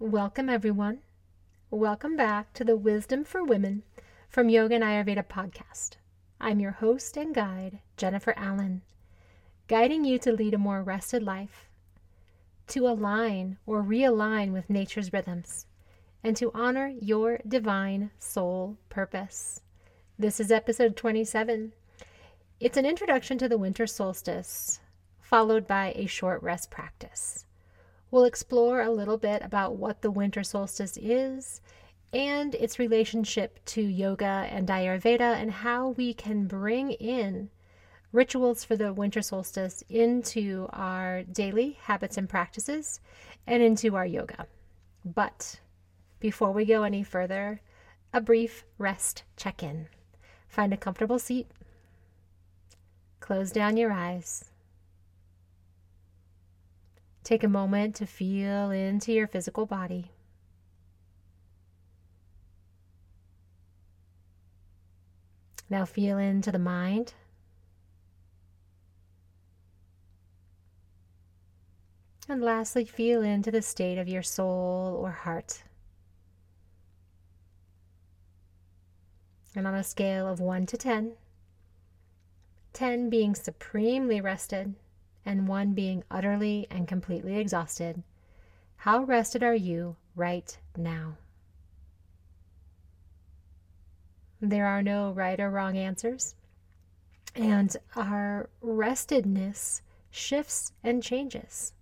Welcome, everyone. Welcome back to the Wisdom for Women from Yoga and Ayurveda podcast. I'm your host and guide, Jennifer Allen, guiding you to lead a more rested life, to align or realign with nature's rhythms, and to honor your divine soul purpose. This is episode 27. It's an introduction to the winter solstice, followed by a short rest practice. We'll explore a little bit about what the winter solstice is and its relationship to yoga and Ayurveda and how we can bring in rituals for the winter solstice into our daily habits and practices and into our yoga. But before we go any further, a brief rest check in. Find a comfortable seat, close down your eyes Take a moment to feel into your physical body. Now feel into the mind. And lastly, feel into the state of your soul or heart. And on a scale of 1 to 10, 10 being supremely rested, and one being utterly and completely exhausted, how rested are you right now? There are no right or wrong answers, and our restedness shifts and changes.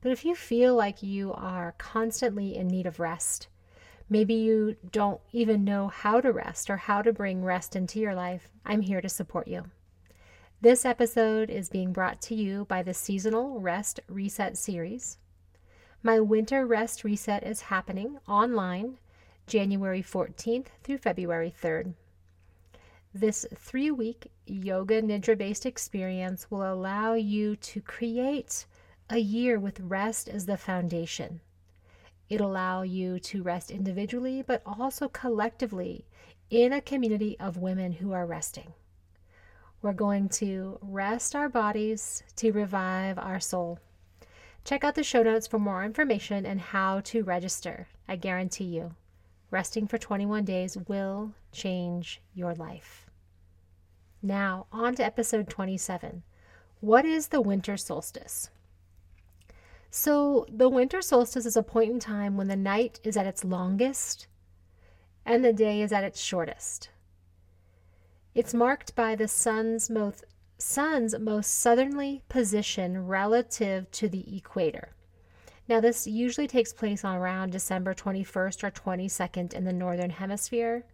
But if you feel like you are constantly in need of rest, maybe you don't even know how to rest or how to bring rest into your life, I'm here to support you. This episode is being brought to you by the Seasonal Rest Reset series. My Winter Rest Reset is happening online January 14th through February 3rd. This three week yoga nidra based experience will allow you to create a year with rest as the foundation. It'll allow you to rest individually, but also collectively in a community of women who are resting. We're going to rest our bodies to revive our soul. Check out the show notes for more information and how to register. I guarantee you, resting for 21 days will change your life. Now, on to episode 27. What is the winter solstice? So, the winter solstice is a point in time when the night is at its longest and the day is at its shortest. It's marked by the sun's most sun's most southerly position relative to the equator. Now, this usually takes place on around December 21st or 22nd in the northern hemisphere,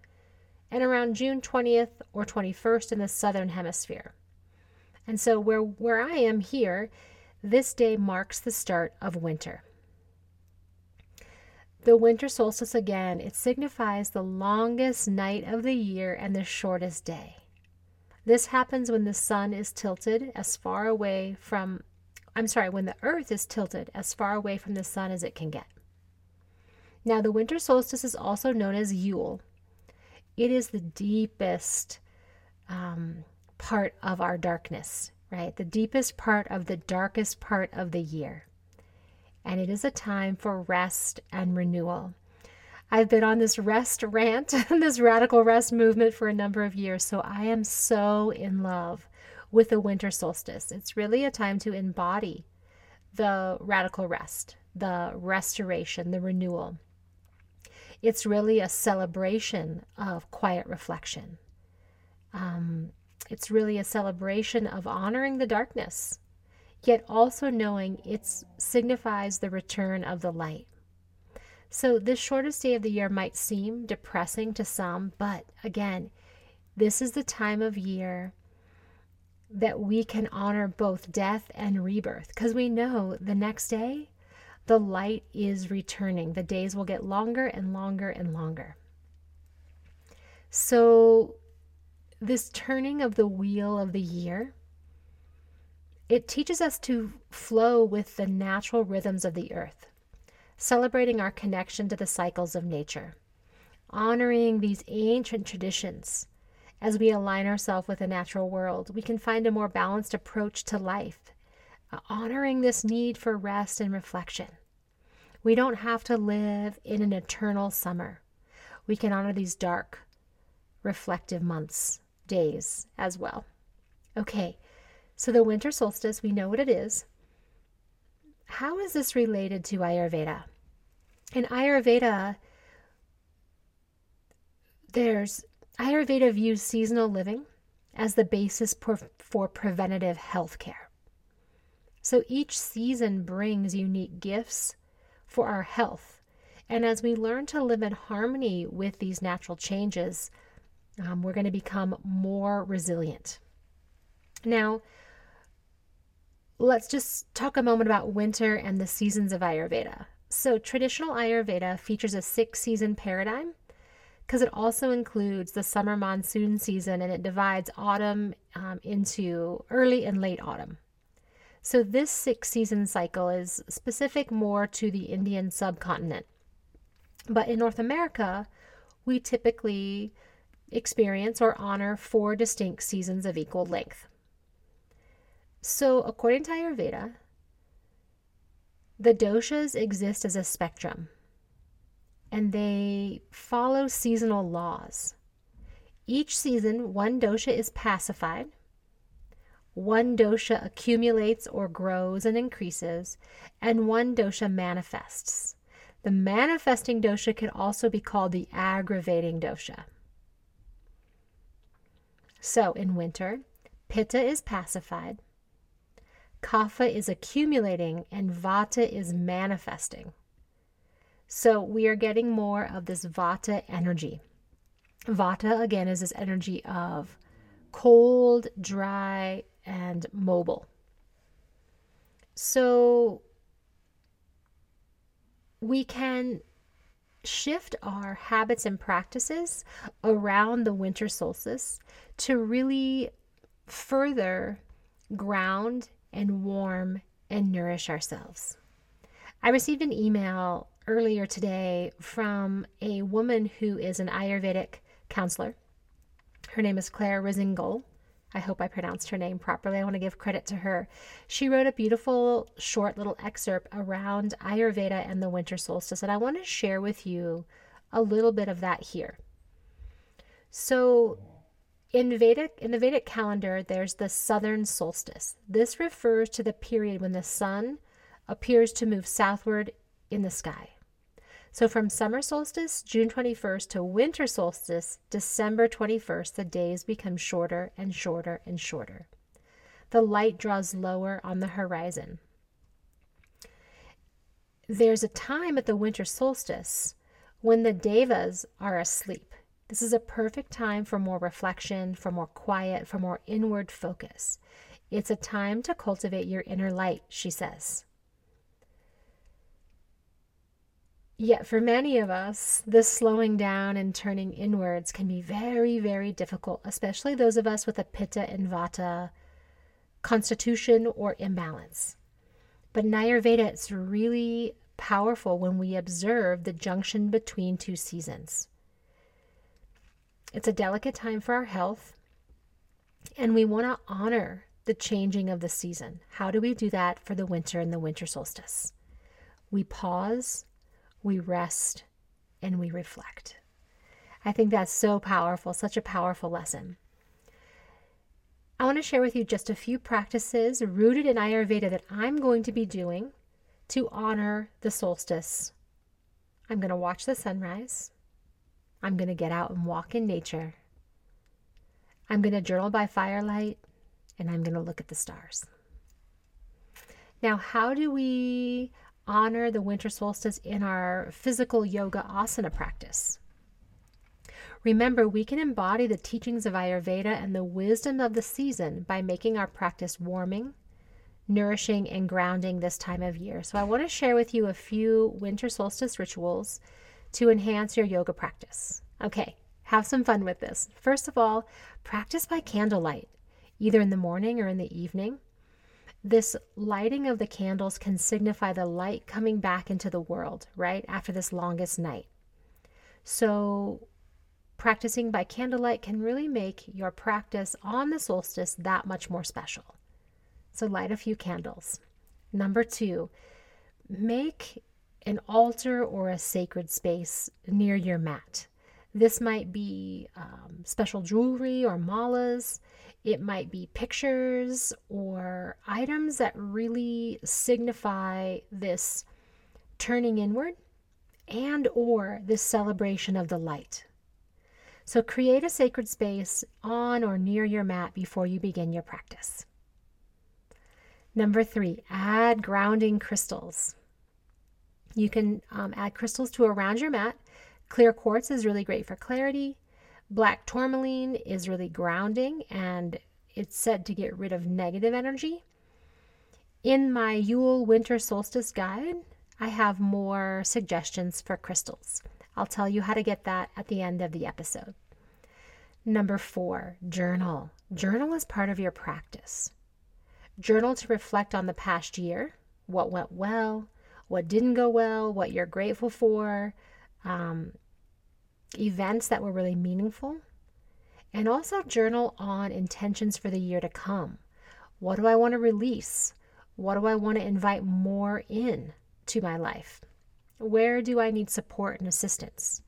and around June 20th or 21st in the southern hemisphere. And so, where, where I am here, this day marks the start of winter. The winter solstice again, it signifies the longest night of the year and the shortest day. This happens when the sun is tilted as far away from, I'm sorry, when the earth is tilted as far away from the sun as it can get. Now, the winter solstice is also known as Yule. It is the deepest um, part of our darkness, right? The deepest part of the darkest part of the year and it is a time for rest and renewal. I've been on this rest rant, this radical rest movement for a number of years, so I am so in love with the winter solstice. It's really a time to embody the radical rest, the restoration, the renewal. It's really a celebration of quiet reflection. Um, it's really a celebration of honoring the darkness yet also knowing it signifies the return of the light. So, this shortest day of the year might seem depressing to some, but again, this is the time of year that we can honor both death and rebirth because we know the next day the light is returning. The days will get longer and longer and longer. So, this turning of the wheel of the year it teaches us to flow with the natural rhythms of the earth, celebrating our connection to the cycles of nature, honoring these ancient traditions. As we align ourselves with the natural world, we can find a more balanced approach to life, honoring this need for rest and reflection. We don't have to live in an eternal summer. We can honor these dark, reflective months, days as well. Okay, so the winter solstice, we know what it is. How is this related to Ayurveda? In Ayurveda, there's Ayurveda views seasonal living as the basis for, for preventative health care. So each season brings unique gifts for our health. And as we learn to live in harmony with these natural changes, um, we're going to become more resilient. Now, let's just talk a moment about winter and the seasons of Ayurveda. So, traditional Ayurveda features a six season paradigm because it also includes the summer monsoon season and it divides autumn um, into early and late autumn. So, this six season cycle is specific more to the Indian subcontinent. But in North America, we typically experience or honor four distinct seasons of equal length. So, according to Ayurveda, the doshas exist as a spectrum and they follow seasonal laws. Each season, one dosha is pacified, one dosha accumulates or grows and increases, and one dosha manifests. The manifesting dosha can also be called the aggravating dosha. So, in winter, pitta is pacified, kapha is accumulating, and vata is manifesting. So we are getting more of this vata energy. Vata, again, is this energy of cold, dry, and mobile. So we can shift our habits and practices around the winter solstice to really further ground and warm and nourish ourselves. I received an email earlier today from a woman who is an Ayurvedic counselor. Her name is Claire Rizingol. I hope I pronounced her name properly. I want to give credit to her. She wrote a beautiful, short little excerpt around Ayurveda and the winter solstice, and I want to share with you a little bit of that here. So, in Vedic in the Vedic calendar, there's the southern solstice. This refers to the period when the sun appears to move southward in the sky. So from summer solstice, June 21st, to winter solstice, December 21st, the days become shorter and shorter and shorter. The light draws lower on the horizon. There's a time at the winter solstice when the devas are asleep. This is a perfect time for more reflection, for more quiet, for more inward focus. It's a time to cultivate your inner light, she says. Yet, for many of us, this slowing down and turning inwards can be very, very difficult, especially those of us with a pitta and vata constitution or imbalance. But in Ayurveda, it's really powerful when we observe the junction between two seasons. It's a delicate time for our health, and we want to honor the changing of the season. How do we do that for the winter and the winter solstice? We pause we rest, and we reflect. I think that's so powerful, such a powerful lesson. I want to share with you just a few practices rooted in Ayurveda that I'm going to be doing to honor the solstice. I'm going to watch the sunrise. I'm going to get out and walk in nature. I'm going to journal by firelight and I'm going to look at the stars. Now, how do we honor the winter solstice in our physical yoga asana practice. Remember, we can embody the teachings of Ayurveda and the wisdom of the season by making our practice warming, nourishing, and grounding this time of year. So, I want to share with you a few winter solstice rituals to enhance your yoga practice. Okay, have some fun with this. First of all, practice by candlelight, either in the morning or in the evening. This lighting of the candles can signify the light coming back into the world, right? After this longest night. So, practicing by candlelight can really make your practice on the solstice that much more special. So, light a few candles. Number two, make an altar or a sacred space near your mat. This might be um, special jewelry or malas. It might be pictures or items that really signify this turning inward and or this celebration of the light. So create a sacred space on or near your mat before you begin your practice. Number three, add grounding crystals. You can um, add crystals to around your mat. Clear quartz is really great for clarity. Black tourmaline is really grounding and it's said to get rid of negative energy. In my Yule Winter Solstice Guide, I have more suggestions for crystals. I'll tell you how to get that at the end of the episode. Number four, journal. Journal is part of your practice. Journal to reflect on the past year, what went well, what didn't go well, what you're grateful for, um, events that were really meaningful. And also journal on intentions for the year to come. What do I want to release? What do I want to invite more in to my life? Where do I need support and assistance?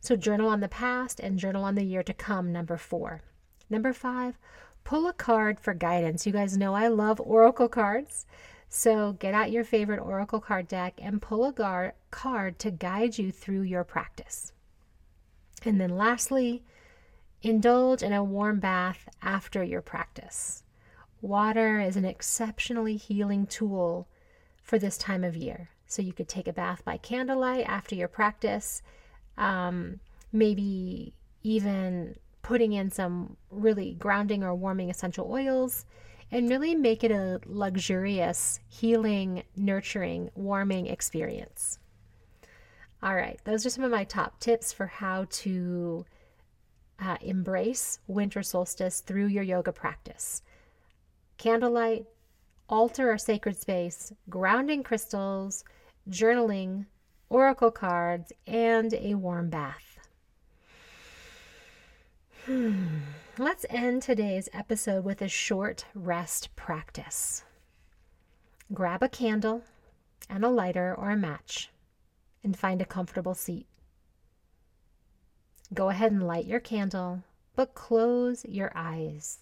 So, journal on the past and journal on the year to come, number four. Number five, pull a card for guidance. You guys know I love oracle cards. So, get out your favorite oracle card deck and pull a gar- card to guide you through your practice. And then, lastly, indulge in a warm bath after your practice. Water is an exceptionally healing tool for this time of year. So you could take a bath by candlelight after your practice, um, maybe even putting in some really grounding or warming essential oils, and really make it a luxurious, healing, nurturing, warming experience. All right, those are some of my top tips for how to uh, embrace winter solstice through your yoga practice. Candlelight, altar or sacred space, grounding crystals, journaling, oracle cards, and a warm bath. Let's end today's episode with a short rest practice. Grab a candle and a lighter or a match and find a comfortable seat. Go ahead and light your candle, but close your eyes.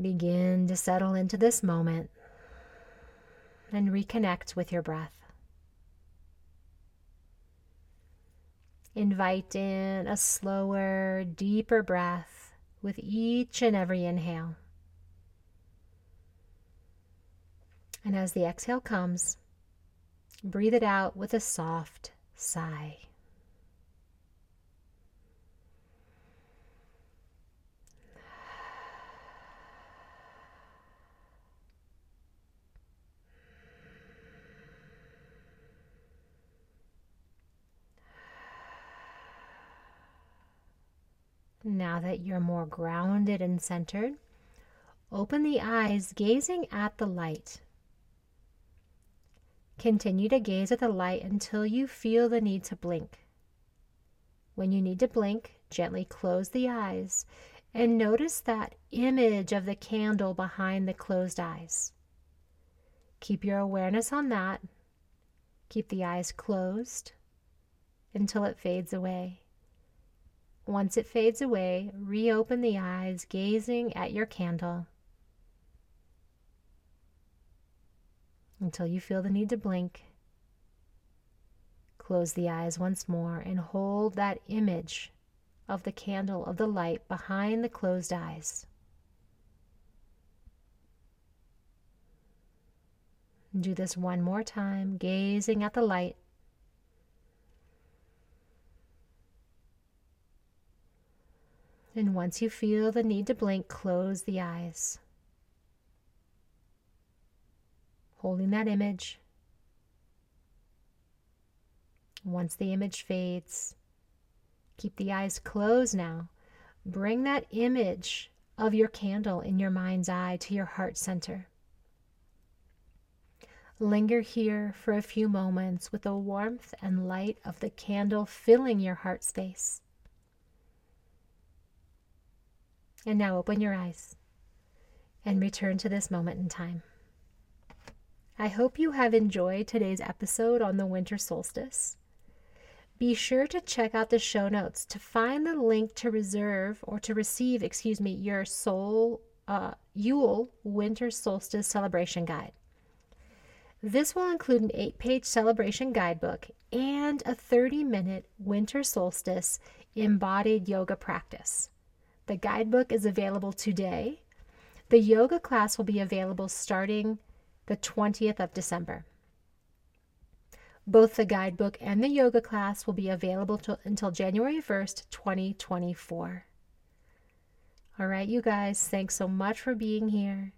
Begin to settle into this moment and reconnect with your breath. Invite in a slower, deeper breath with each and every inhale. And as the exhale comes, breathe it out with a soft sigh. Now that you're more grounded and centered, open the eyes, gazing at the light. Continue to gaze at the light until you feel the need to blink. When you need to blink, gently close the eyes and notice that image of the candle behind the closed eyes. Keep your awareness on that. Keep the eyes closed until it fades away. Once it fades away, reopen the eyes, gazing at your candle until you feel the need to blink. Close the eyes once more and hold that image of the candle of the light behind the closed eyes. Do this one more time, gazing at the light. And once you feel the need to blink, close the eyes. Holding that image. Once the image fades, keep the eyes closed now. Bring that image of your candle in your mind's eye to your heart center. Linger here for a few moments with the warmth and light of the candle filling your heart space. And now open your eyes and return to this moment in time. I hope you have enjoyed today's episode on the winter solstice. Be sure to check out the show notes to find the link to reserve or to receive, excuse me, your soul uh, Yule winter solstice celebration guide. This will include an eight page celebration guidebook and a 30 minute winter solstice embodied yoga practice. The guidebook is available today. The yoga class will be available starting the 20th of December. Both the guidebook and the yoga class will be available to, until January 1st, 2024. All right, you guys, thanks so much for being here.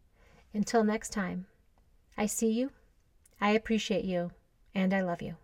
Until next time, I see you I appreciate you and I love you.